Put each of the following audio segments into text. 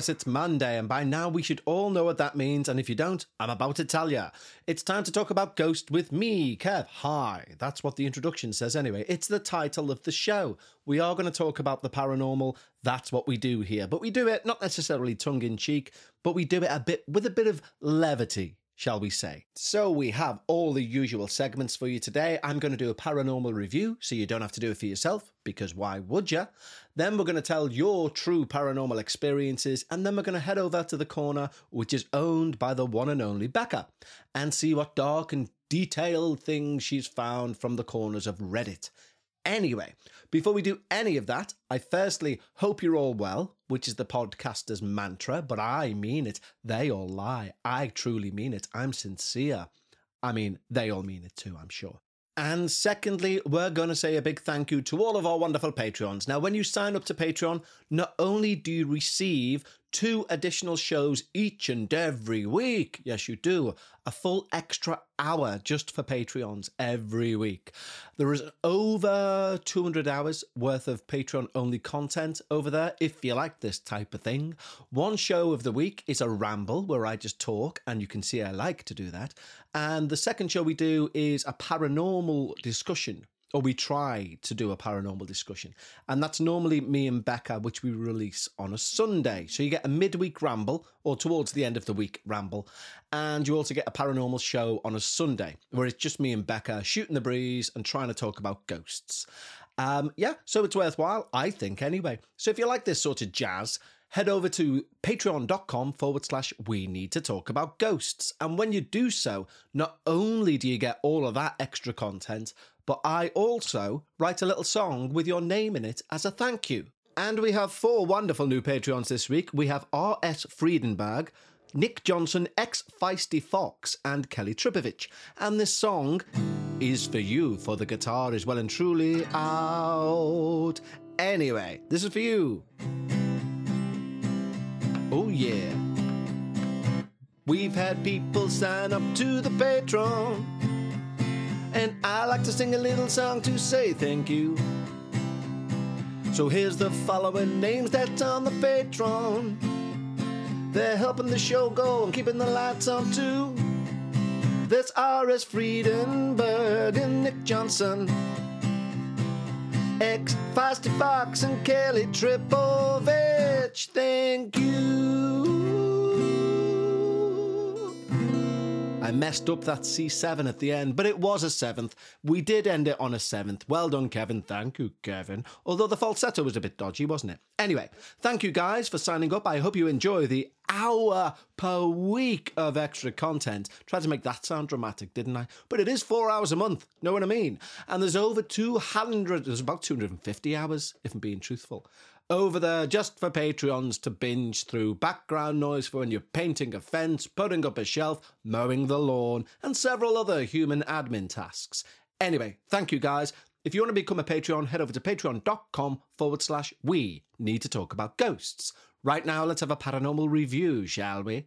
Yes, it's Monday, and by now we should all know what that means. And if you don't, I'm about to tell you. It's time to talk about Ghost with me, Kev. Hi. That's what the introduction says anyway. It's the title of the show. We are going to talk about the paranormal. That's what we do here. But we do it not necessarily tongue in cheek, but we do it a bit with a bit of levity shall we say. So we have all the usual segments for you today. I'm going to do a paranormal review, so you don't have to do it for yourself, because why would you? Then we're going to tell your true paranormal experiences, and then we're going to head over to the corner, which is owned by the one and only Bekah, and see what dark and detailed things she's found from the corners of Reddit. Anyway, before we do any of that, I firstly hope you're all well, which is the podcaster's mantra, but I mean it. They all lie. I truly mean it. I'm sincere. I mean, they all mean it too, I'm sure. And secondly, we're going to say a big thank you to all of our wonderful Patreons. Now, when you sign up to Patreon, not only do you receive two additional shows each and every week. Yes, you do. A full extra hour just for Patreons every week. There is over 200 hours worth of Patreon only content over there if you like this type of thing. One show of the week is a ramble where I just talk, and you can see I like to do that. And the second show we do is a paranormal discussion or we try to do a paranormal discussion. And that's normally me and Bekah, which we release on a Sunday. So you get a midweek ramble or towards the end of the week ramble. And you also get a paranormal show on a Sunday where it's just me and Bekah shooting the breeze and trying to talk about ghosts. Um, yeah, so it's worthwhile, I think, anyway. So if you like this sort of jazz, head over to patreon.com forward slash we need to talk about ghosts. And when you do so, not only do you get all of that extra content, but I also write a little song with your name in it as a thank you. And we have four wonderful new Patreons this week. We have R.S. Friedenberg, Nick Johnson, ex Feisty Fox, and Kelly Tripovich. And this song is for you, for the guitar is well and truly out. Anyway, this is for you. Oh, yeah. We've had people sign up to the Patreon. And I like to sing a little song to say thank you. So here's the following names that's on the Patreon. They're helping the show go and keeping the lights on too. There's R.S. Friedenberg and Nick Johnson. Ex Feisty Fox and Kelly Tripovich. Thank you. I messed up that C7 at the end, but it was a seventh. We did end it on a seventh. Well done, Kevin. Thank you, Kevin. Although the falsetto was a bit dodgy, wasn't it? Anyway, thank you guys for signing up. I hope you enjoy the hour per week of extra content. Tried to make that sound dramatic, didn't I? But it is four hours a month. Know what I mean? And there's over 200, there's about 250 hours, if I'm being truthful over there just for Patreons to binge through background noise for when you're painting a fence, putting up a shelf, mowing the lawn, and several other human admin tasks. Anyway, thank you guys. If you want to become a Patreon, head over to patreon.com forward slash we need to talk about ghosts. Right now, let's have a paranormal review, shall we?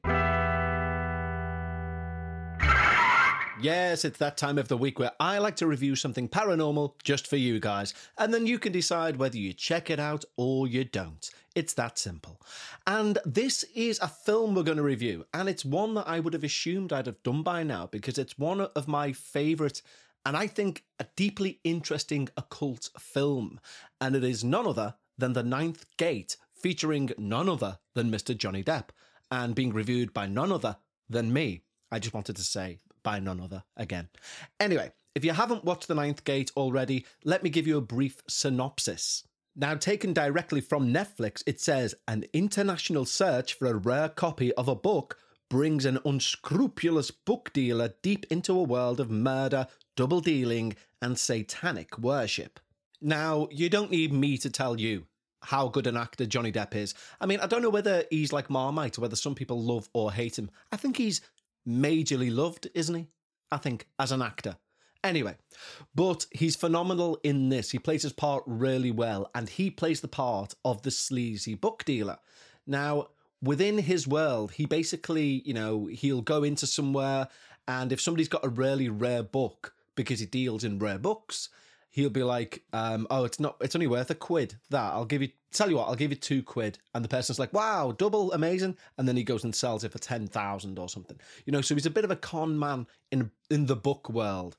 Yes, it's that time of the week where I like to review something paranormal just for you guys, and then you can decide whether you check it out or you don't. It's that simple. And this is a film we're going to review, and it's one that I would have assumed I'd have done by now because it's one of my favourite and I think a deeply interesting occult film, and it is none other than The Ninth Gate, featuring none other than Mr. Johnny Depp, and being reviewed by none other than me. I just wanted to say by none other again. Anyway, if you haven't watched The Ninth Gate already, let me give you a brief synopsis. Now, taken directly from Netflix, it says an international search for a rare copy of a book brings an unscrupulous book dealer deep into a world of murder, double dealing, and satanic worship. Now, you don't need me to tell you how good an actor Johnny Depp is. I mean, I don't know whether he's like Marmite or whether some people love or hate him. I think he's majorly loved, isn't he? I think, as an actor. Anyway, but he's phenomenal in this. He plays his part really well, and he plays the part of the sleazy book dealer. Now, within his world, he basically, you know, he'll go into somewhere, and if somebody's got a really rare book because he deals in rare books, he'll be like, um, "Oh, it's not. It's only worth a quid. That I'll give you. Tell you what, I'll give you two quid." And the person's like, "Wow, double, amazing!" And then he goes and sells it for ten thousand or something. You know, so he's a bit of a con man in in the book world.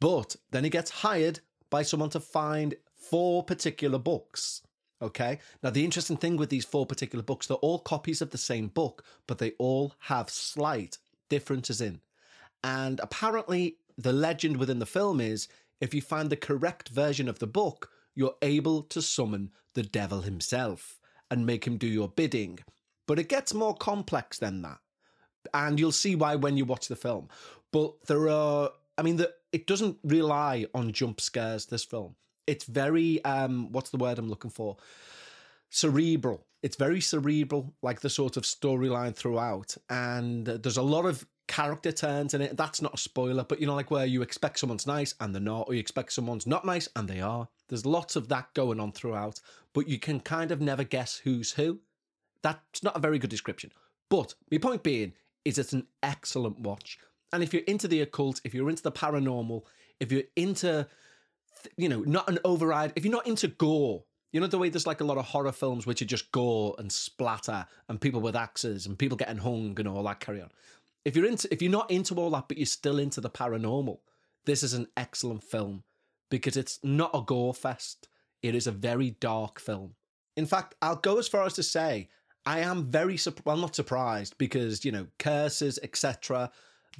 But then he gets hired by someone to find four particular books. Okay. Now, the interesting thing with these four particular books, they're all copies of the same book, but they all have slight differences in. And apparently, the legend within the film is if you find the correct version of the book, you're able to summon the devil himself and make him do your bidding. But it gets more complex than that. And you'll see why when you watch the film. But there are, I mean, the, it doesn't rely on jump scares, this film. It's very, um, what's the word I'm looking for? Cerebral. It's very cerebral, like the sort of storyline throughout. And there's a lot of character turns in it. That's not a spoiler, but you know, like where you expect someone's nice and they're not, or you expect someone's not nice and they are. There's lots of that going on throughout, but you can kind of never guess who's who. That's not a very good description. But my point being is it's an excellent watch. And if you're into the occult, if you're into the paranormal, if you're into, you know, not an override, if you're not into gore, you know the way there's like a lot of horror films which are just gore and splatter and people with axes and people getting hung and all that carry on. If you're into if you're not into all that but you're still into the paranormal, this is an excellent film because it's not a gore fest. It is a very dark film. In fact, I'll go as far as to say I am very well not surprised because you know curses etc.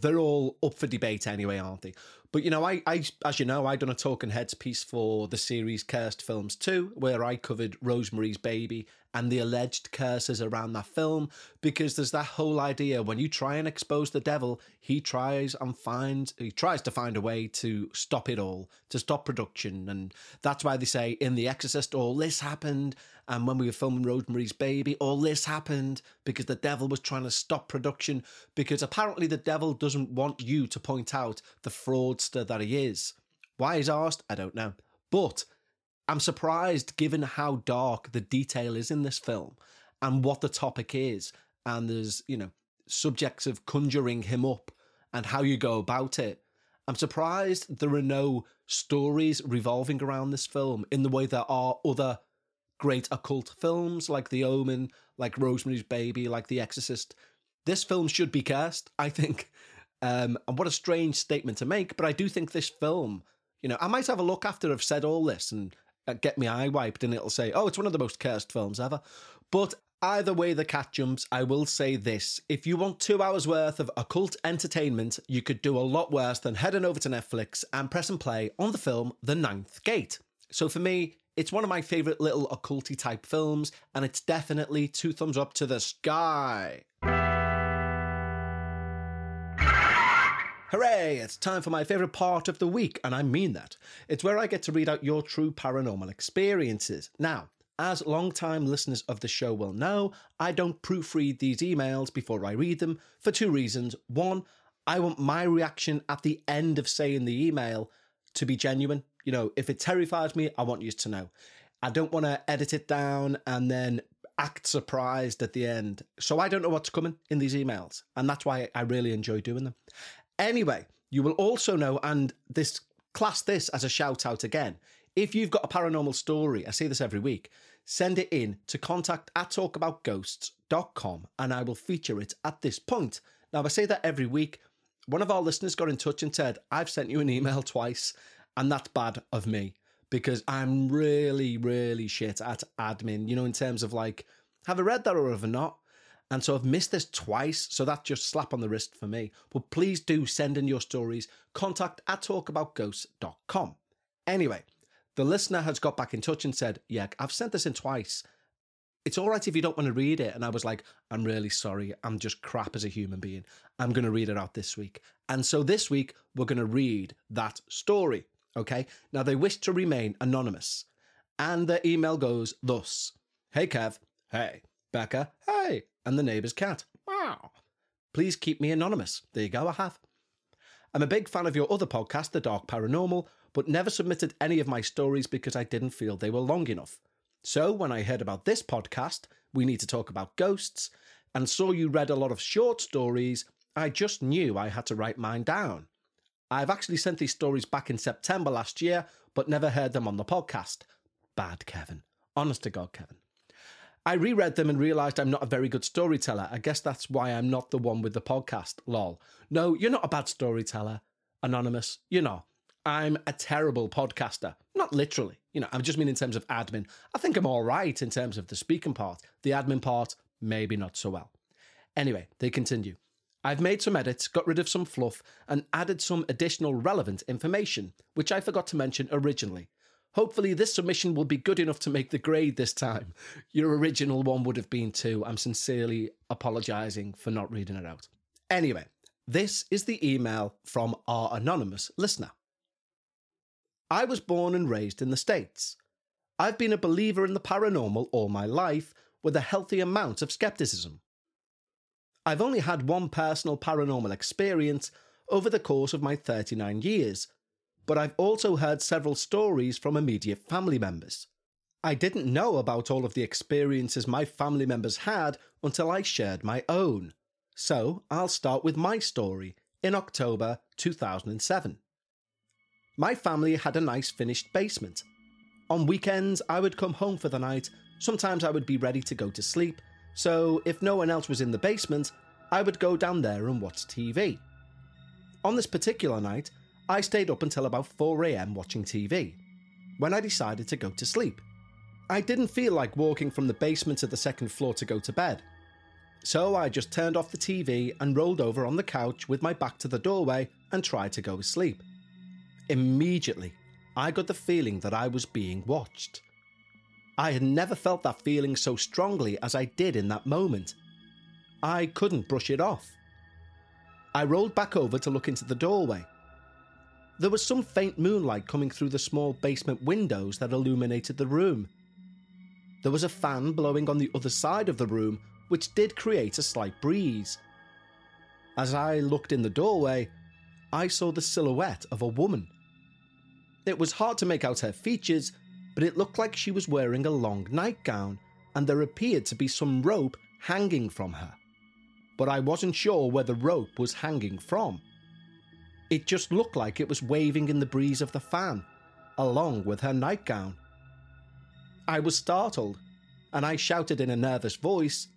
They're all up for debate anyway, aren't they? But you know, I, I, as you know, I done a talking heads piece for the series Cursed Films 2, where I covered Rosemary's Baby and the alleged curses around that film, because there's that whole idea when you try and expose the devil, he tries and finds he tries to find a way to stop it all, to stop production. And that's why they say in The Exorcist, all this happened, and when we were filming Rosemary's Baby, all this happened because the devil was trying to stop production. Because apparently the devil doesn't want you to point out the fraudster that he is. Why he's asked, I don't know. But I'm surprised given how dark the detail is in this film and what the topic is. And there's, you know, subjects of conjuring him up and how you go about it. I'm surprised there are no stories revolving around this film in the way there are other great occult films like The Omen, like Rosemary's Baby, like The Exorcist. This film should be cast, I think. Um, and what a strange statement to make, but I do think this film, you know, I might have a look after I've said all this and uh, get my eye wiped and it'll say, oh, it's one of the most cursed films ever. But either way the cat jumps, I will say this. If you want two hours worth of occult entertainment, you could do a lot worse than heading over to Netflix and press and play on the film The Ninth Gate. So for me, it's one of my favourite little occulty type films, and it's definitely two thumbs up to the sky. Hooray! It's time for my favourite part of the week, and I mean that. It's where I get to read out your true paranormal experiences. Now, as long-time listeners of the show will know, I don't proofread these emails before I read them for two reasons. One, I want my reaction at the end of saying the email to be genuine. You know, if it terrifies me, I want you to know. I don't want to edit it down and then act surprised at the end. So I don't know what's coming in these emails. And that's why I really enjoy doing them. Anyway, you will also know, and this class this as a shout out again. If you've got a paranormal story, I say this every week, send it in to contact at talkaboutghosts.com and I will feature it at this point. Now, I say that every week. One of our listeners got in touch and said, I've sent you an email twice and that's bad of me because I'm really, really shit at admin, you know, in terms of like, have I read that or have I not? And so I've missed this twice, so that's just slap on the wrist for me. But please do send in your stories. Contact at talkaboutghosts.com. Anyway, the listener has got back in touch and said, Yeah, I've sent this in twice. It's all right if you don't want to read it. And I was like, I'm really sorry. I'm just crap as a human being. I'm going to read it out this week. And so this week, we're going to read that story. Okay. Now, they wish to remain anonymous. And their email goes thus Hey, Kev. Hey. Bekah. Hey. And the neighbour's cat. Wow. Please keep me anonymous. There you go. I have. I'm a big fan of your other podcast, The Dark Paranormal, but never submitted any of my stories because I didn't feel they were long enough. So when I heard about this podcast, We Need to Talk About Ghosts, and saw you read a lot of short stories, I just knew I had to write mine down. I've actually sent these stories back in September last year, but never heard them on the podcast. Bad, Kevin. Honest to God, Kevin. I reread them and realised I'm not a very good storyteller. I guess that's why I'm not the one with the podcast. Lol. No, you're not a bad storyteller, Anonymous. You're not. I'm a terrible podcaster. Not literally. You know, I just mean in terms of admin. I think I'm all right in terms of the speaking part. The admin part, maybe not so well. Anyway, they continue. I've made some edits, got rid of some fluff, and added some additional relevant information, which I forgot to mention originally. Hopefully, this submission will be good enough to make the grade this time. Your original one would have been too. I'm sincerely apologising for not reading it out. Anyway, this is the email from our anonymous listener. I was born and raised in the States. I've been a believer in the paranormal all my life with a healthy amount of skepticism. I've only had one personal paranormal experience over the course of my 39 years, but I've also heard several stories from immediate family members. I didn't know about all of the experiences my family members had until I shared my own. So I'll start with my story in October 2007. My family had a nice finished basement. On weekends, I would come home for the night. Sometimes I would be ready to go to sleep, so if no one else was in the basement, I would go down there and watch TV. On this particular night, I stayed up until about 4am watching TV, when I decided to go to sleep. I didn't feel like walking from the basement to the second floor to go to bed. So I just turned off the TV and rolled over on the couch with my back to the doorway and tried to go to sleep. Immediately, I got the feeling that I was being watched. I had never felt that feeling so strongly as I did in that moment. I couldn't brush it off. I rolled back over to look into the doorway. There was some faint moonlight coming through the small basement windows that illuminated the room. There was a fan blowing on the other side of the room, which did create a slight breeze. As I looked in the doorway, I saw the silhouette of a woman. It was hard to make out her features, but it looked like she was wearing a long nightgown, and there appeared to be some rope hanging from her. But I wasn't sure where the rope was hanging from. It just looked like it was waving in the breeze of the fan, along with her nightgown. I was startled, and I shouted in a nervous voice,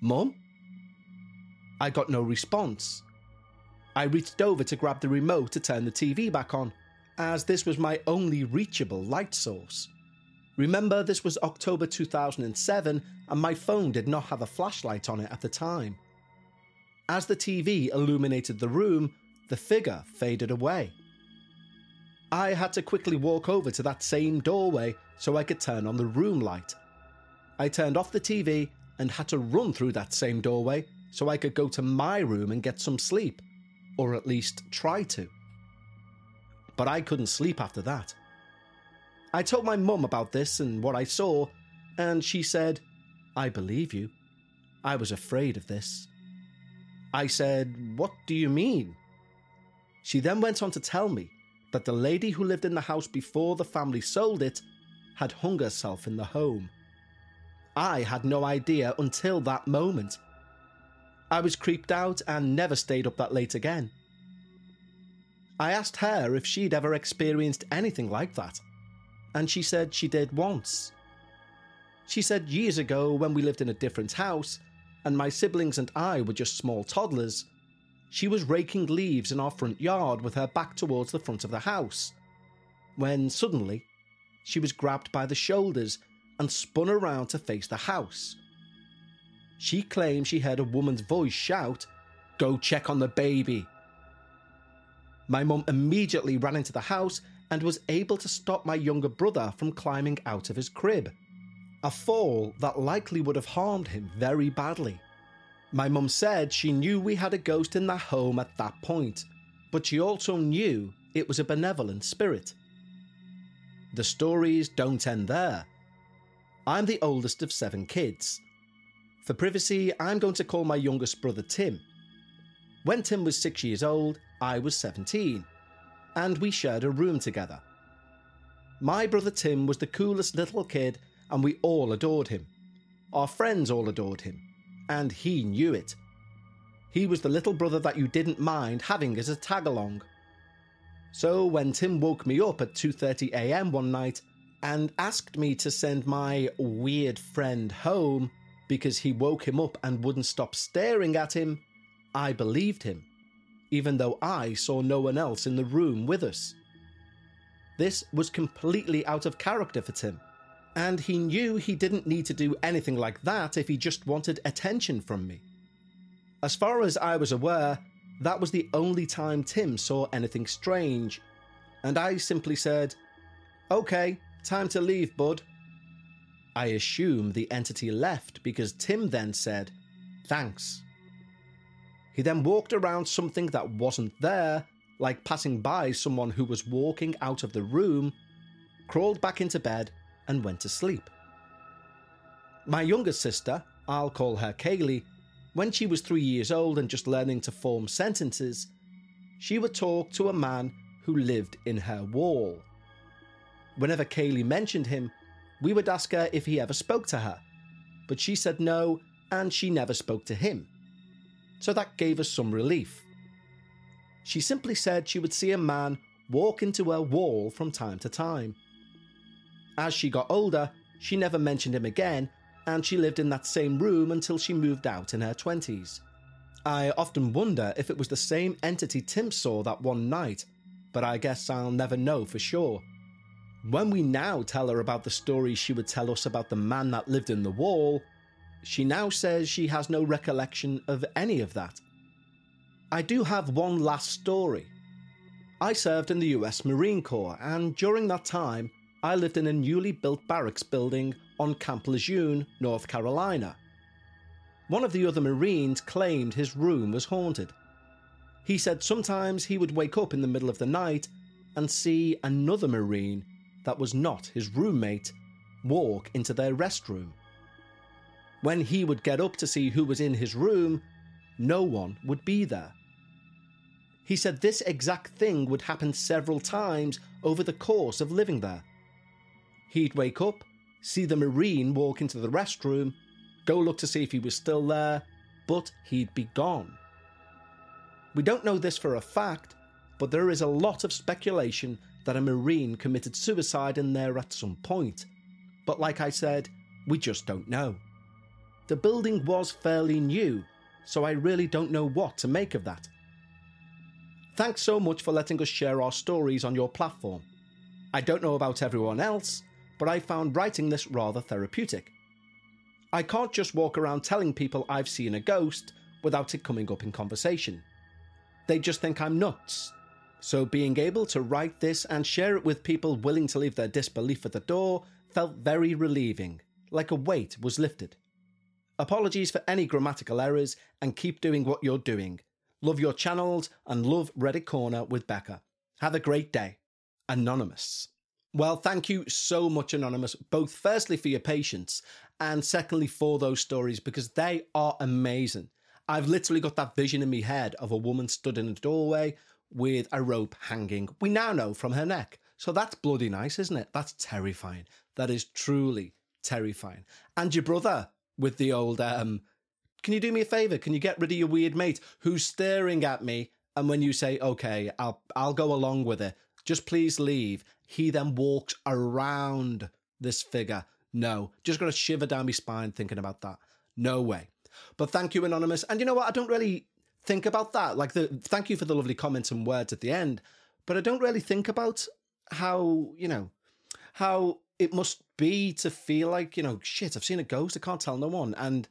Mum? I got no response. I reached over to grab the remote to turn the TV back on, as this was my only reachable light source. Remember, this was October 2007 and my phone did not have a flashlight on it at the time. As the TV illuminated the room, the figure faded away. I had to quickly walk over to that same doorway so I could turn on the room light. I turned off the TV and had to run through that same doorway so I could go to my room and get some sleep, or at least try to but I couldn't sleep after that. I told my mum about this and what I saw, and she said, I believe you. I was afraid of this. I said, What do you mean? She then went on to tell me that the lady who lived in the house before the family sold it had hung herself in the home. I had no idea until that moment. I was creeped out and never stayed up that late again. I asked her if she'd ever experienced anything like that, and she said she did once. She said years ago, when we lived in a different house, and my siblings and I were just small toddlers, she was raking leaves in our front yard with her back towards the front of the house, when suddenly she was grabbed by the shoulders and spun around to face the house. She claimed she heard a woman's voice shout, Go check on the baby. My mum immediately ran into the house and was able to stop my younger brother from climbing out of his crib. A fall that likely would have harmed him very badly. My mum said she knew we had a ghost in the home at that point, but she also knew it was a benevolent spirit. The stories don't end there. I'm the oldest of seven kids. For privacy, I'm going to call my youngest brother Tim. When Tim was six years old, I was 17, and we shared a room together. My brother Tim was the coolest little kid, and we all adored him. Our friends all adored him, and he knew it. He was the little brother that you didn't mind having as a tag along. So when Tim woke me up at 2:30 a.m. one night and asked me to send my weird friend home because he woke him up and wouldn't stop staring at him, I believed him, even though I saw no one else in the room with us. This was completely out of character for Tim, and he knew he didn't need to do anything like that if he just wanted attention from me. As far as I was aware, that was the only time Tim saw anything strange, and I simply said, Okay, time to leave, bud. I assume the entity left because Tim then said, Thanks. He then walked around something that wasn't there, like passing by someone who was walking out of the room, crawled back into bed, and went to sleep. My younger sister, I'll call her Kaylee, when she was three years old and just learning to form sentences, she would talk to a man who lived in her wall. Whenever Kaylee mentioned him, we would ask her if he ever spoke to her, but she said no and she never spoke to him. So that gave us some relief. She simply said she would see a man walk into her wall from time to time. As she got older, she never mentioned him again, and she lived in that same room until she moved out in her 20s. I often wonder if it was the same entity Tim saw that one night, but I guess I'll never know for sure. When we now tell her about the story she would tell us about the man that lived in the wall, she now says she has no recollection of any of that. I do have one last story. I served in the US Marine Corps, and during that time, I lived in a newly built barracks building on Camp Lejeune, North Carolina. One of the other Marines claimed his room was haunted. He said sometimes he would wake up in the middle of the night and see another Marine that was not his roommate walk into their restroom. When he would get up to see who was in his room, no one would be there. He said this exact thing would happen several times over the course of living there. He'd wake up, see the Marine walk into the restroom, go look to see if he was still there, but he'd be gone. We don't know this for a fact, but there is a lot of speculation that a Marine committed suicide in there at some point. But like I said, we just don't know. The building was fairly new, so I really don't know what to make of that. Thanks so much for letting us share our stories on your platform. I don't know about everyone else, but I found writing this rather therapeutic. I can't just walk around telling people I've seen a ghost without it coming up in conversation. They just think I'm nuts. So being able to write this and share it with people willing to leave their disbelief at the door felt very relieving, like a weight was lifted. Apologies for any grammatical errors and keep doing what you're doing. Love your channels and love Reddit Corner with Bekah. Have a great day. Anonymous. Well, thank you so much, Anonymous, both firstly for your patience and secondly for those stories because they are amazing. I've literally got that vision in my head of a woman stood in a doorway with a rope hanging. We now know from her neck. So that's bloody nice, isn't it? That's terrifying. That is truly terrifying. And your brother with the old, um, can you do me a favor? Can you get rid of your weird mate who's staring at me? And when you say, okay, I'll, I'll go along with it, just please leave. He then walks around this figure. No, just got a shiver down my spine thinking about that. No way. But thank you, Anonymous. And you know what? I don't really think about that. Like the thank you for the lovely comments and words at the end. But I don't really think about how, you know, how it must be to feel like, you know, shit, I've seen a ghost, I can't tell no one. And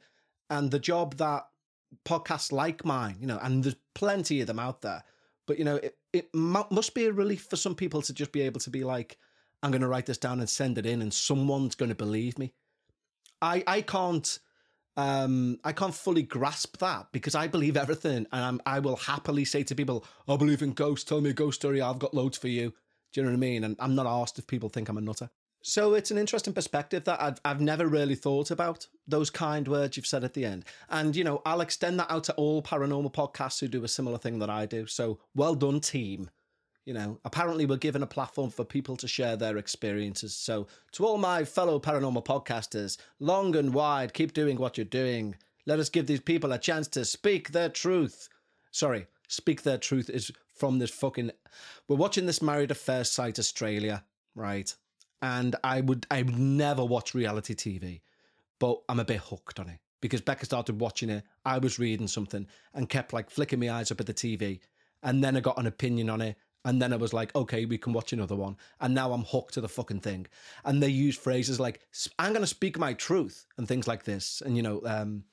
and the job that podcasts like mine, you know, and there's plenty of them out there. But you know, it, it must be a relief for some people to just be able to be like, I'm going to write this down and send it in, and someone's going to believe me. I I can't um I can't fully grasp that because I believe everything, and I'm, I will happily say to people, I believe in ghosts. Tell me a ghost story. I've got loads for you. Do you know what I mean? And I'm not asked if people think I'm a nutter. So it's an interesting perspective that I've, I've never really thought about those kind words you've said at the end. And, you know, I'll extend that out to all paranormal podcasts who do a similar thing that I do. So well done, team. You know, apparently we're given a platform for people to share their experiences. So to all my fellow paranormal podcasters, long and wide, keep doing what you're doing. Let us give these people a chance to speak their truth. Sorry, speak their truth is from this fucking. We're watching this Married at First Sight Australia, right? And I would, I would never watch reality TV, but I'm a bit hooked on it because Bekah started watching it. I was reading something and kept like flicking my eyes up at the TV, and then I got an opinion on it. And then I was like, okay, we can watch another one. And now I'm hooked to the fucking thing. And they use phrases like, I'm going to speak my truth and things like this. And, you know, um,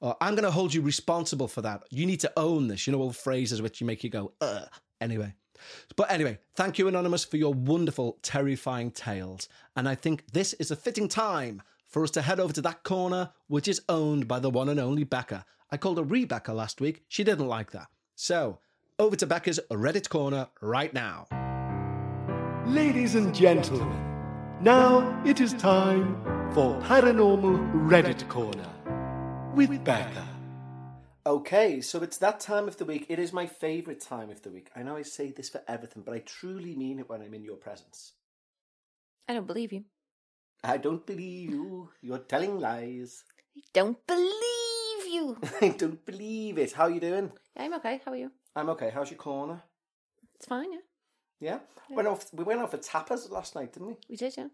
uh, I'm going to hold you responsible for that. You need to own this. You know, all phrases which you make you go, Ugh. Anyway. But anyway, thank you, Anonymous, for your wonderful, terrifying tales. And I think this is a fitting time for us to head over to that corner, which is owned by the one and only Bekah. I called her Rebecca last week. She didn't like that. So, over to Bekah's Reddit corner right now. Ladies and gentlemen, now it is time for Paranormal Reddit Corner with Bekah. Okay, so it's that time of the week. It is my favourite time of the week. I know I say this for everything, but I truly mean it when I'm in your presence. I don't believe you. I don't believe you. You're telling lies. I don't believe you. I don't believe it. How are you doing? Yeah, I'm okay. How are you? I'm okay. How's your corner? It's fine, yeah. Yeah. Went off. We went off for tapas last night, didn't we? We did, yeah.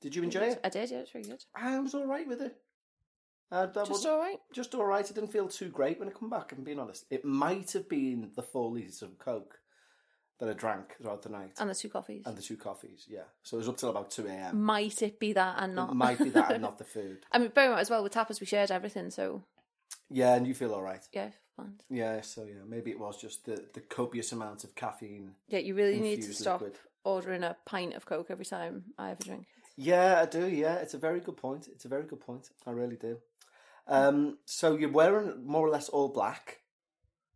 Did you enjoy it? I did, yeah. It's really good. I was all right with it. Uh, that Just wasn't- all right. just all right. I didn't feel too great when I come back. I'm being honest. It might have been the four liters of coke that I drank throughout the night And the two coffees. and the two coffees. Yeah, so it was up till about two a.m. Might it be that and not? It might be that and not the food. I mean, very much as well with tapas, we shared everything, so Yeah, and you feel all right. yeah, fine. Yeah, so yeah, maybe it was just the, the copious amount of caffeine. Yeah, you really need to stop liquid. ordering a pint of Coke every time I have a drink. Yeah, I do. Yeah, it's a very good point. It's a very good point. I really do. Um, so you're wearing more or less all black.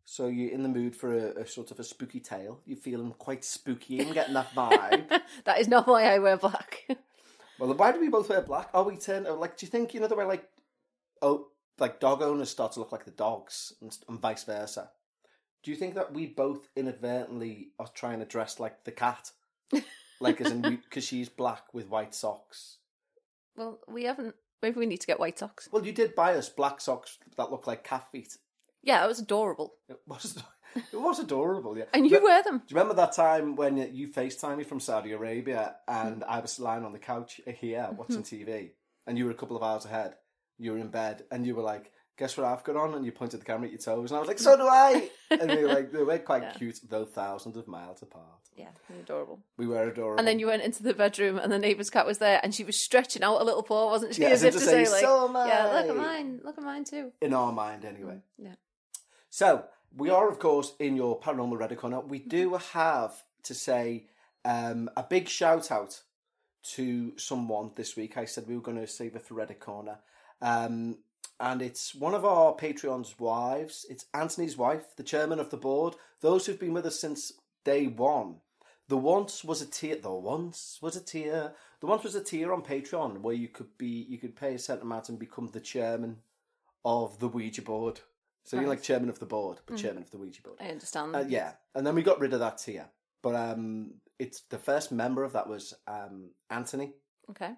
So you're in the mood for a, a sort of a spooky tale. You're feeling quite spooky and getting that vibe. that is not why I wear black. well, why do we both wear black? Are we turn like. Do you think you know the way like, oh, like dog owners start to look like the dogs and, and vice versa? Do you think that we both inadvertently are trying to dress like the cat, like as in because she's black with white socks? well, we haven't. Maybe we need to get white socks. Well, you did buy us black socks that look like cat feet. Yeah, it was adorable. It was, it was adorable, yeah. And you wear them. Do you remember that time when you FaceTime me from Saudi Arabia and I was lying on the couch here watching hmm. TV and you were a couple of hours ahead? You were in bed and you were like, guess what I've got on? And you pointed the camera at your toes and I was like, so do I! and we were like, they were quite Yeah. cute, though thousands of miles apart. Yeah, adorable. We were adorable. And then you went into the bedroom, and the neighbour's cat was there, and she was stretching out a little paw, wasn't she? Yeah, as as if to to say, like, "So am yeah, look at mine, look at mine too. In our mind, anyway. Yeah. So we are, of course, in your paranormal Reddit corner. We do have to say um, a big shout out to someone this week. I said we were going to save it for Reddit corner, um, and it's one of our Patreon's wives. It's Anthony's wife, the chairman of the board. Those who've been with us since day one. The once was a tier. The once was a tier. The once was a tier on Patreon where you could be, you could pay a certain amount and become the chairman of the Ouija board. So you're Right. like chairman of the board, but chairman of the Ouija board. I understand. Uh, yeah, and then we got rid of that tier. But um, it's the first member of that was um, Anthony. Okay.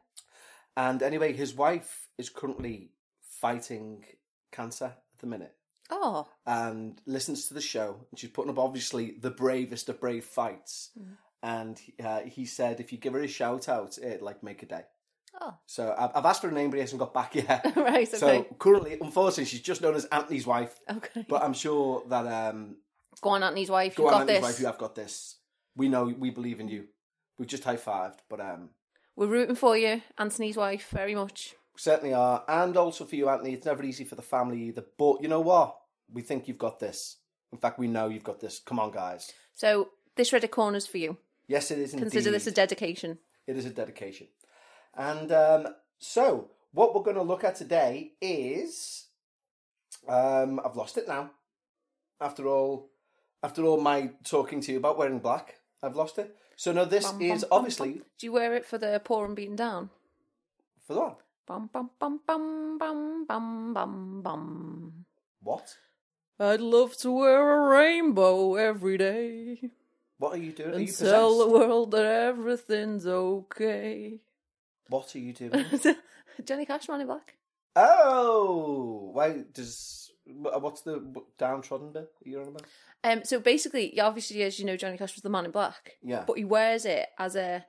And anyway, his wife is currently fighting cancer at the minute Oh, and listens to the show. And she's putting up obviously the bravest of brave fights. Mm. And uh, he said, if you give her a shout out, it'd like make a day. oh, So I've, I've asked for a name, but he hasn't got back yet. right. Okay. So currently, unfortunately, she's just known as Anthony's wife. okay. But I'm sure that um, Go on, Anthony's wife. go You've on, Anthony's this. wife, you have got this. We know, we believe in you. We've just high fived, but um, We're rooting for you, Anthony's wife, very much. Certainly are. And also for you, Anthony, it's never easy for the family either. But you know what? We think you've got this. In fact, we know you've got this. Come on, guys. So this Reddit corner's for you. Yes, it is indeed. Consider this a dedication. It is a dedication. And um, so, what we're going to look at today is. Um, I've lost it now. After all, after all my talking to you about wearing black, I've lost it. So now this Bum, is bum, bum, obviously bum. Do you wear it for the poor and beaten down? for what? Bum bum bum bum bum bum bum bum. What? I'd love to wear a rainbow every day What are you doing? Are and you tell the world that everything's okay. What are you doing? Johnny Cash, Man in Black. oh, why does what's the downtrodden bit you're on about? Um, so basically, obviously, as you know, Johnny Cash was the Man in Black. Yeah. But he wears it as a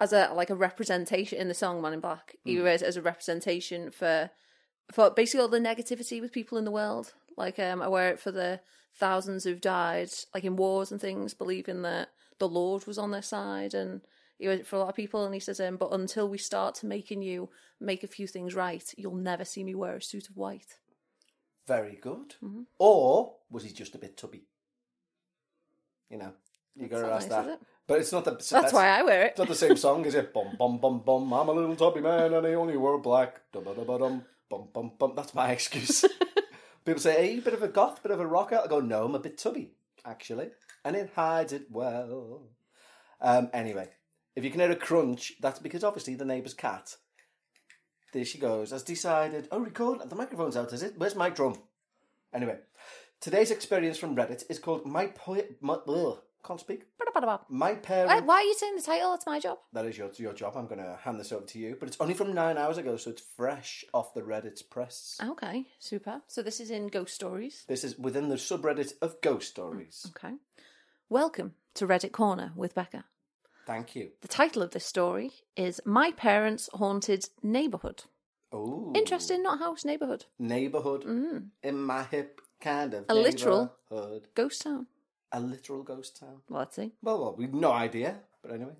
as a like a representation in the song Man in Black. He Hmm. wears it as a representation for for basically all the negativity with people in the world. Like um, I wear it for the thousands who've died, like in wars and things, believing that the Lord was on their side, and he wears it for a lot of people. And he says, um, "But until we start to making you make a few things right, you'll never see me wear a suit of white." Very good. Mm-hmm. Or was he just a bit tubby? You know, you got to ask nice, that. But it's not the. That's, why I wear it. It's not the same song, is it? Bum bum bum bum. I'm a little tubby man, and I only wear black. Dum dum dum dum. Bum bum bum. That's my excuse. People say, "Hey, bit of a goth, bit of a rocker." I go, "No, I'm a bit tubby, actually," and it hides it well. Um. Anyway, if you can hear a crunch, that's because obviously the neighbour's cat. There she goes. Has decided. Oh, record. The microphone's out. Is it? Where's my drum? Anyway, today's experience from Reddit is called "My Poet." My, ugh, can't speak. My parents. Why, are you saying the title? It's my job. That is your your job. I'm going to hand this over to you, but it's only from nine hours ago, so it's fresh off the Reddit's press. Okay, super. So this is in Ghost Stories. This is within the subreddit of ghost stories. Okay. Welcome to Reddit Corner with Bekah. Thank you. The title of this story is My Parents' Haunted Neighborhood. Oh, Interesting, not house, neighborhood. neighborhood in my hip kind of Mm. A literal- neighborhood. Ghost town. A literal ghost town. Well, let's see. Well, well, we've no idea, but anyway,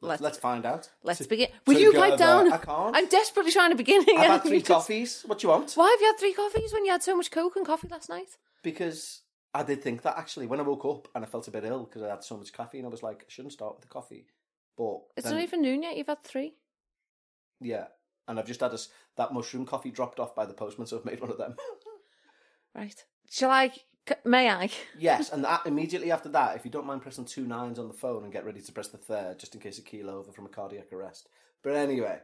let's, Let's- let's find out. Let's To- begin. Will you pipe down? I can't. I'm desperately trying to begin I've had three coffees. What do you want? Why have you had three coffees when you had so much Coke and coffee last night? Because I did think that actually when I woke up and I felt a bit ill because I had so much caffeine, I was like, I shouldn't start with the coffee. But It's then- not even noon yet. You've had three. Yeah, and I've just had a s that mushroom coffee dropped off by the postman, so I've made one of them. Right. Shall I? C- May I? yes, and that, immediately after that, if you don't mind pressing two nines on the phone and get ready to press the third, just in case a keel over from a cardiac arrest. But anyway,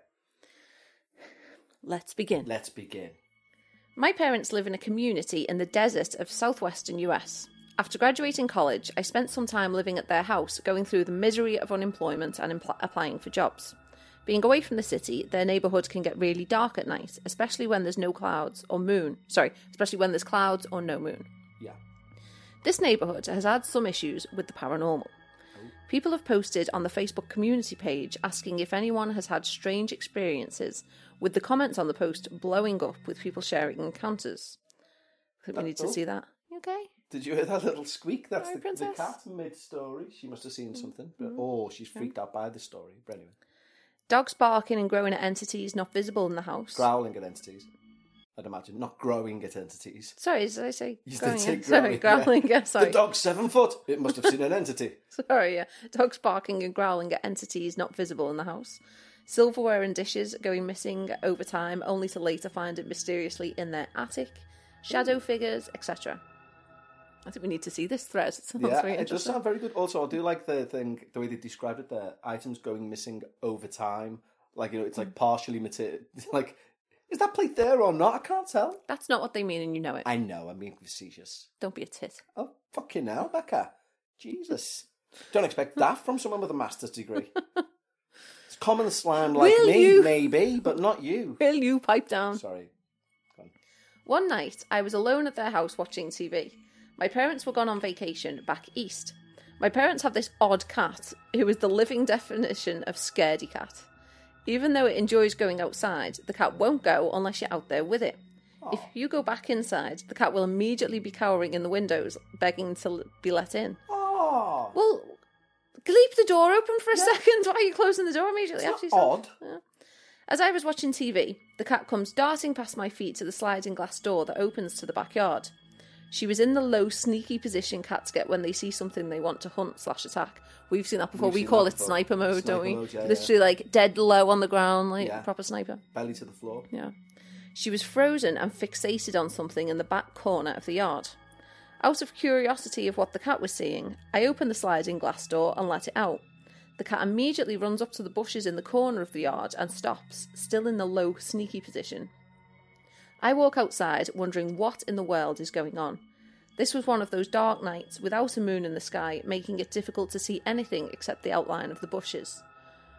Let's begin. let's begin. My parents live in a community in the desert of southwestern US. After graduating college, I spent some time living at their house, going through the misery of unemployment and impl- applying for jobs. Being away from the city, their neighbourhood can get really dark at night, especially when there's no clouds or moon. Sorry, especially when there's clouds or no moon. This neighbourhood has had some issues with the paranormal. People have posted on the Facebook community page asking if anyone has had strange experiences, with the comments on the post blowing up with people sharing encounters. I think we need to see that. You okay? Did you hear that little squeak? That's Sorry, the, the princess. cat mid story. She must have seen mm-hmm. something. But, mm-hmm. oh, she's freaked out by the story. But anyway, Dogs barking and growing at entities not visible in the house. growling at entities. I'd imagine not growing at entities. sorry, did I say You did growling? say yeah. Sorry, growling, yeah. sorry. The dog's seven foot. It must have seen an entity. Sorry, yeah. Dogs barking and growling at entities not visible in the house. Silverware and dishes going missing over time, only to later find it mysteriously in their attic. Shadow figures, etc. I think we need to see this thread. It Yeah, very it does sound very good. Also, I do like the thing, the way they described it there. Items going missing over time. Like, you know, it's Mm. like partially material. Like, is that plate there or not? I can't tell. That's not what they mean, and you know it. I know, I'm being facetious. Don't be a tit. Oh, fucking hell, Bekah. Jesus. Don't expect that from someone with a master's degree. it's common slang like Will me, you? maybe, but not you. Will you pipe down? Sorry. On. One night, I was alone at their house watching TV. My parents were gone on vacation back east. My parents have this odd cat who is the living definition of scaredy cat. Even though it enjoys going outside, the cat won't go unless you're out there with it. If you go back inside, the cat will immediately be cowering in the windows, begging to be let in. Oh, Well, leave the door open for a second. Why are you closing the door immediately it's after yourself? odd. As I was watching TV, the cat comes darting past my feet to the sliding glass door that opens to the backyard. She was in the low, sneaky position cats get when they see something they want to hunt slash attack. We've seen that before. We've we call it before. sniper mode, don't we? mode, yeah, yeah. Literally like dead low on the ground, like Yeah. proper sniper. Belly to the floor. Yeah. She was frozen and fixated on something in the back corner of the yard. Out of curiosity of what the cat was seeing, I opened the sliding glass door and let it out. The cat immediately runs up to the bushes in the corner of the yard and stops, still in the low, sneaky position. I walk outside, wondering what in the world is going on. This was one of those dark nights without a moon in the sky, making it difficult to see anything except the outline of the bushes.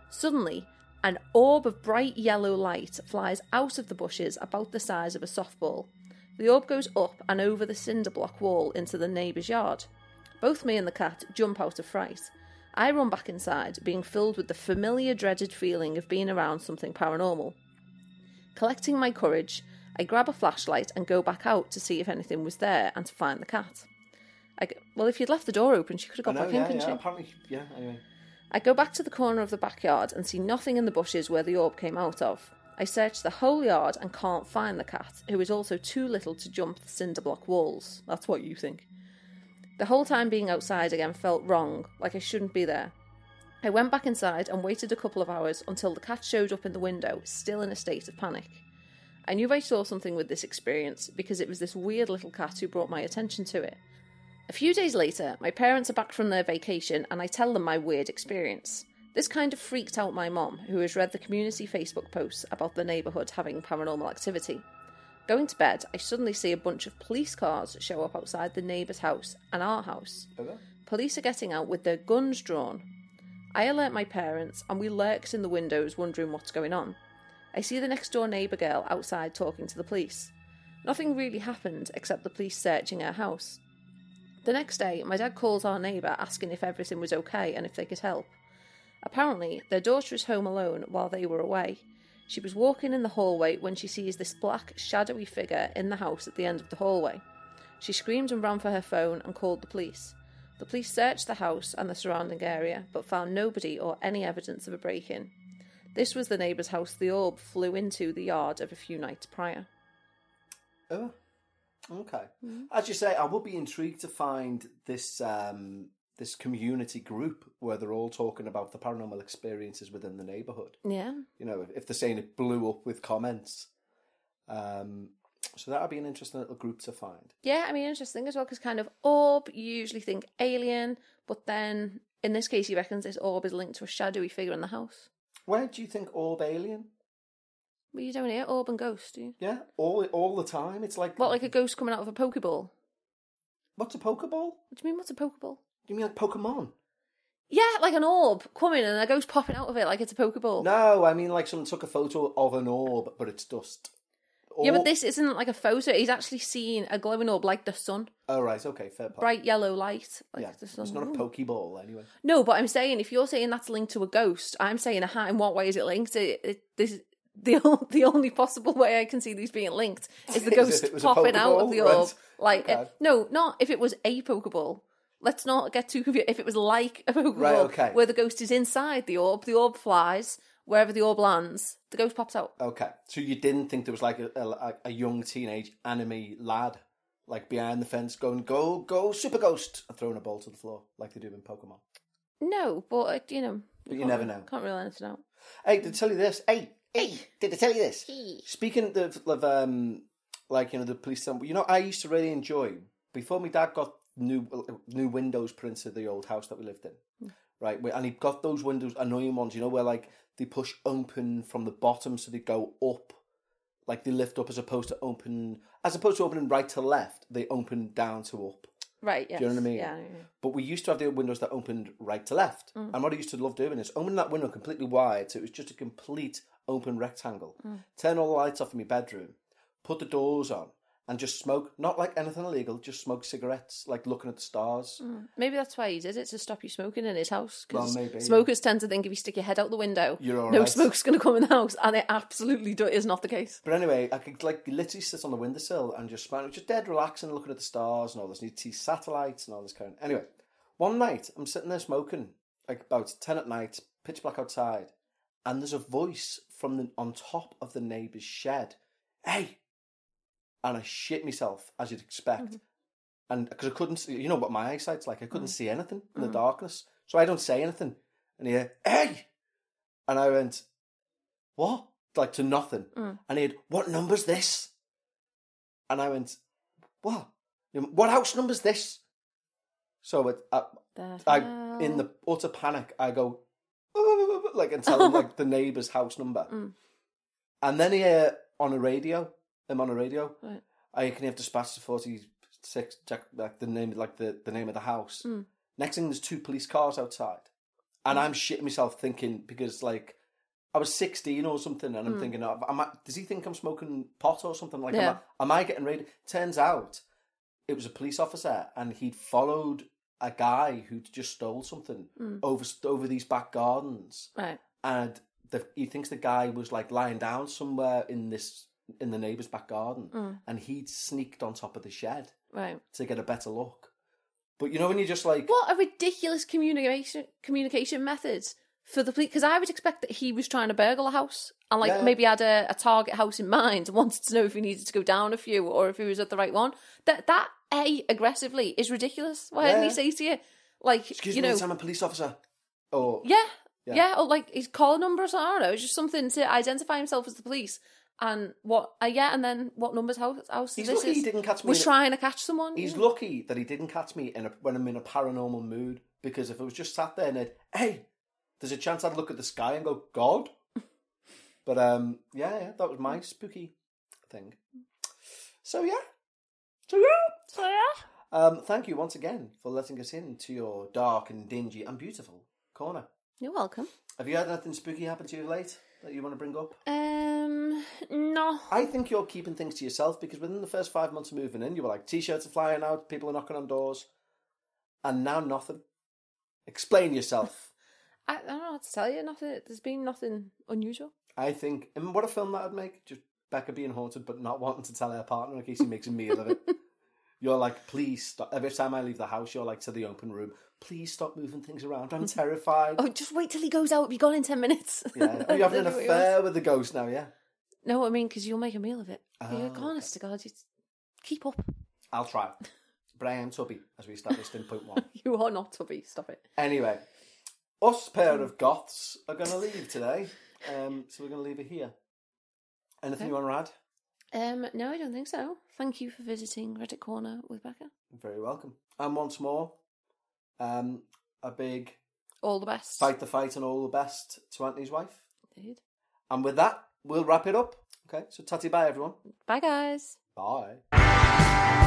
Suddenly, an orb of bright yellow light flies out of the bushes about the size of a softball. The orb goes up and over the cinder block wall into the neighbour's yard. Both me and the cat jump out of fright. I run back inside, being filled with the familiar dreaded feeling of being around something paranormal. Collecting my courage, I grab a flashlight and go back out to see if anything was there and to find the cat. I go, well, if you'd left the door open, she could have got know, back yeah, in, couldn't yeah. she? Apparently, yeah. Anyway, I go back to the corner of the backyard and see nothing in the bushes where the orb came out of. I search the whole yard and can't find the cat, who is also too little to jump the cinder block walls. That's what you think. The whole time being outside again felt wrong, like I shouldn't be there. I went back inside and waited a couple of hours until the cat showed up in the window, still in a state of panic. I knew I saw something with this experience because it was this weird little cat who brought my attention to it. A few days later, my parents are back from their vacation and I tell them my weird experience. This kind of freaked out my mom, who has read the community Facebook posts about the neighbourhood having paranormal activity. Going to bed, I suddenly see a bunch of police cars show up outside the neighbour's house and our house. Police are getting out with their guns drawn. I alert my parents and we lurked in the windows wondering what's going on. I see the next door neighbour girl outside talking to the police. Nothing really happened except the police searching her house. The next day, my dad calls our neighbour asking if everything was okay and if they could help. Apparently, their daughter is home alone while they were away. She was walking in the hallway when she sees this black, shadowy figure in the house at the end of the hallway. She screamed and ran for her phone and called the police. The police searched the house and the surrounding area, but found nobody or any evidence of a break in. This was the neighbour's house the orb flew into the yard of a few nights prior. Oh, okay. Mm-hmm. As you say, I would be intrigued to find this um, this community group where they're all talking about the paranormal experiences within the neighbourhood. Yeah. You know, if they're saying it blew up with comments. Um, so that would be an interesting little group to find. Yeah, I mean, interesting as well, because kind of orb, you usually think alien, but then in this case, he reckons this orb is linked to a shadowy figure in the house. Where do you think Orb Alien? What are you doing here? Orb and ghost, do you? Yeah, all all the time. It's like What, like a ghost coming out of a Pokeball? what's a Pokeball? What do you mean, what's a Pokeball? You mean like Pokemon? Yeah, like an orb coming and a ghost popping out of it like it's a Pokeball. No, I mean like someone took a photo of an orb, but it's dust. Yeah, but this isn't like a photo. He's actually seen a glowing orb like the sun. Oh right, okay, fair play. Bright yellow light. Like yeah, the sun. it's not a Pokeball anyway. No, but I'm saying if you're saying that's linked to a ghost, I'm saying aha, in what way is it linked? It, it, this the the only possible way I can see these being linked is the Is ghost it popping out of the right. orb. Like Okay. uh, no, not if it was a Pokeball. Let's not get too confused. If it was like a Pokeball, Right, okay. where the ghost is inside the orb, the orb flies wherever the orb lands, the ghost pops out. Okay, so you didn't think there was like a, a, a young teenage anime lad like behind the fence going go go super ghost and throwing a ball to the floor like they do in Pokemon. No, but uh, you know, But you never know. Can't rule anything out. Hey, did I tell you this? Hey, hey, did I tell you this? Speaking of, of um, like you know the police, you know, I used to really enjoy before my dad got new new windows put into the old house that we lived in, right? And he got those windows, annoying ones, you know, where like they push open from the bottom, so they go up, like they lift up as opposed to open, as opposed to opening right to left, they open down to up. Right? Yes. you know what I mean? Yeah. But we used to have the windows that opened right to left. And what I used to love doing is opening that window completely wide, so it was just a complete open rectangle. Turn all the lights off in my bedroom, put the doors on, and just smoke. Not like anything illegal, just smoke cigarettes, like looking at the stars. Mm. Maybe that's why he did it to stop you smoking in his house. 'cause Well, maybe, smokers tend to think if you stick your head out the window, no right. smoke's going to come in the house, and it absolutely do- is not the case. But anyway, I could like literally sit on the windowsill and just smoke, just dead relaxing, and looking at the stars and all this. Need to see satellites and all this kind. Of... Anyway, one night I'm sitting there smoking, like about ten at night, pitch black outside, and there's a voice from the on top of the neighbour's shed. Hey, and I shit myself as you'd expect, mm-hmm. and because I couldn't, see, you know what my eyesight's like, I couldn't mm. see anything in the mm-hmm. darkness, so I don't say anything, and he hey, and I went, what? Like to nothing. Mm. And he had, what number's this? And I went, what? What house number's this? So it, I, uh, I, in the utter panic, I go, like, and tell him like the neighbour's house number. Mm. And then he, uh, on a radio, I'm on a radio, Right. I can have dispatched to 46, check, like the name, like the, the name of the house. Mm. Next thing, there's two police cars outside. And hmm. I'm shitting myself thinking, because like, I was 16 or something, and I'm hmm. thinking, oh, am I, does he think I'm smoking pot or something? Like, Yeah. am, I, am I getting raided? Turns out it was a police officer, and he'd followed a guy who'd just stole something hmm. over over these back gardens, Right. and the, he thinks the guy was like lying down somewhere in this in the neighbour's back garden, mm. and he'd sneaked on top of the shed Right. to get a better look. But you know when you're just like, What a ridiculous communication communication method for the police. Because I would expect that he was trying to burgle a house and like Yeah. maybe had a, a target house in mind and wanted to know if he needed to go down a few or if he was at the right one. That that a aggressively is ridiculous. Why didn't he Yeah. say to you like "Excuse you me, know I'm a police officer," or yeah, Yeah. yeah or like his call numbers. I don't know. It's just something to identify himself as the police. And what? Uh, yeah, and then what numbers house? house He's this lucky is? he didn't catch me in a- trying to catch someone. He's lucky that he didn't catch me in a, when I'm in a paranormal mood because if I was just sat there and it, hey, there's a chance I'd look at the sky and go, God. But um, yeah, yeah, that was my spooky thing. So yeah, so yeah. So yeah. Um, thank you once again for letting us into your dark and dingy and beautiful corner. You're welcome. Have you had anything spooky happen to you of late that you want to bring up? Um, no. I think you're keeping things to yourself because within the first five months of moving in, you were like, t-shirts are flying out, people are knocking on doors, and now nothing. Explain yourself. I, I don't know what to tell you. Nothing. There's been nothing unusual. I think, and what a film that would make. Just Bekah being haunted but not wanting to tell her partner in case he makes a meal of it. You're like, please stop. Every time I leave the house, you're like to the open room, please stop moving things around. I'm mm-hmm. terrified. Oh, just wait till he goes out. Be gone in ten minutes. Yeah. Oh, are you having an Then do what you affair with the ghost now, yeah? No, I mean because you'll make a meal of it. You're Oh, honest to God, you keep up. I'll try. But I am tubby, as we established in point one. You are not tubby. Stop it. Anyway, us pair hmm. of goths are going to leave today. Um, so we're going to leave it here. Anything Okay. you want to add? Um, no, I don't think so. Thank you for visiting Reddit Corner with Bekah. Very welcome. And once more, um, a big All the best. fight the fight and all the best to Anthony's wife. Indeed. And with that, we'll wrap it up. Okay, so tatty bye everyone. Bye, guys. Bye.